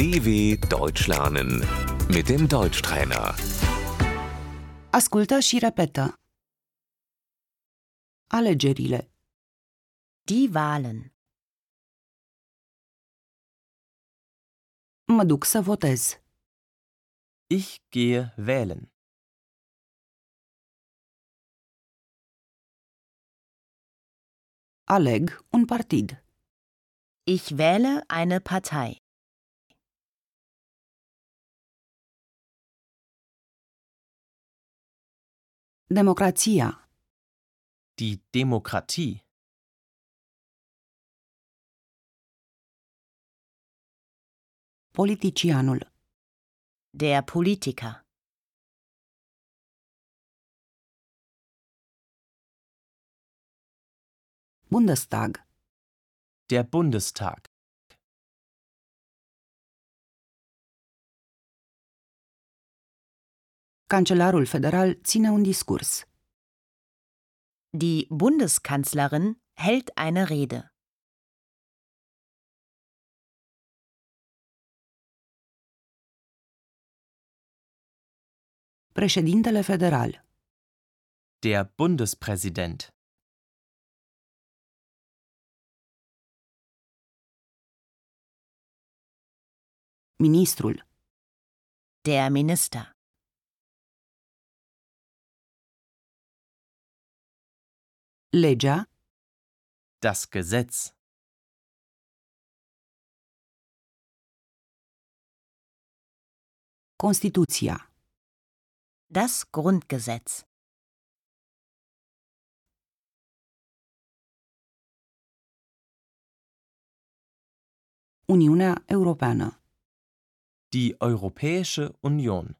DW Deutsch lernen mit dem Deutschtrainer. Ascultă și repetă. Alegerile. Die Wahlen. Mă duc să votez. Ich gehe wählen. Aleg un partid. Ich wähle eine Partei. Democrația. Die Demokratie. Politicianul. Der Politiker. Bundestag. Der Bundestag. Cancelarul federal ține un discurs. Die Bundeskanzlerin hält eine Rede. Președintele federal. Der Bundespräsident. Ministrul. Der Minister. Legea. Das Gesetz. Constituția. Das Grundgesetz. Uniunea Europeană. Die Europäische Union.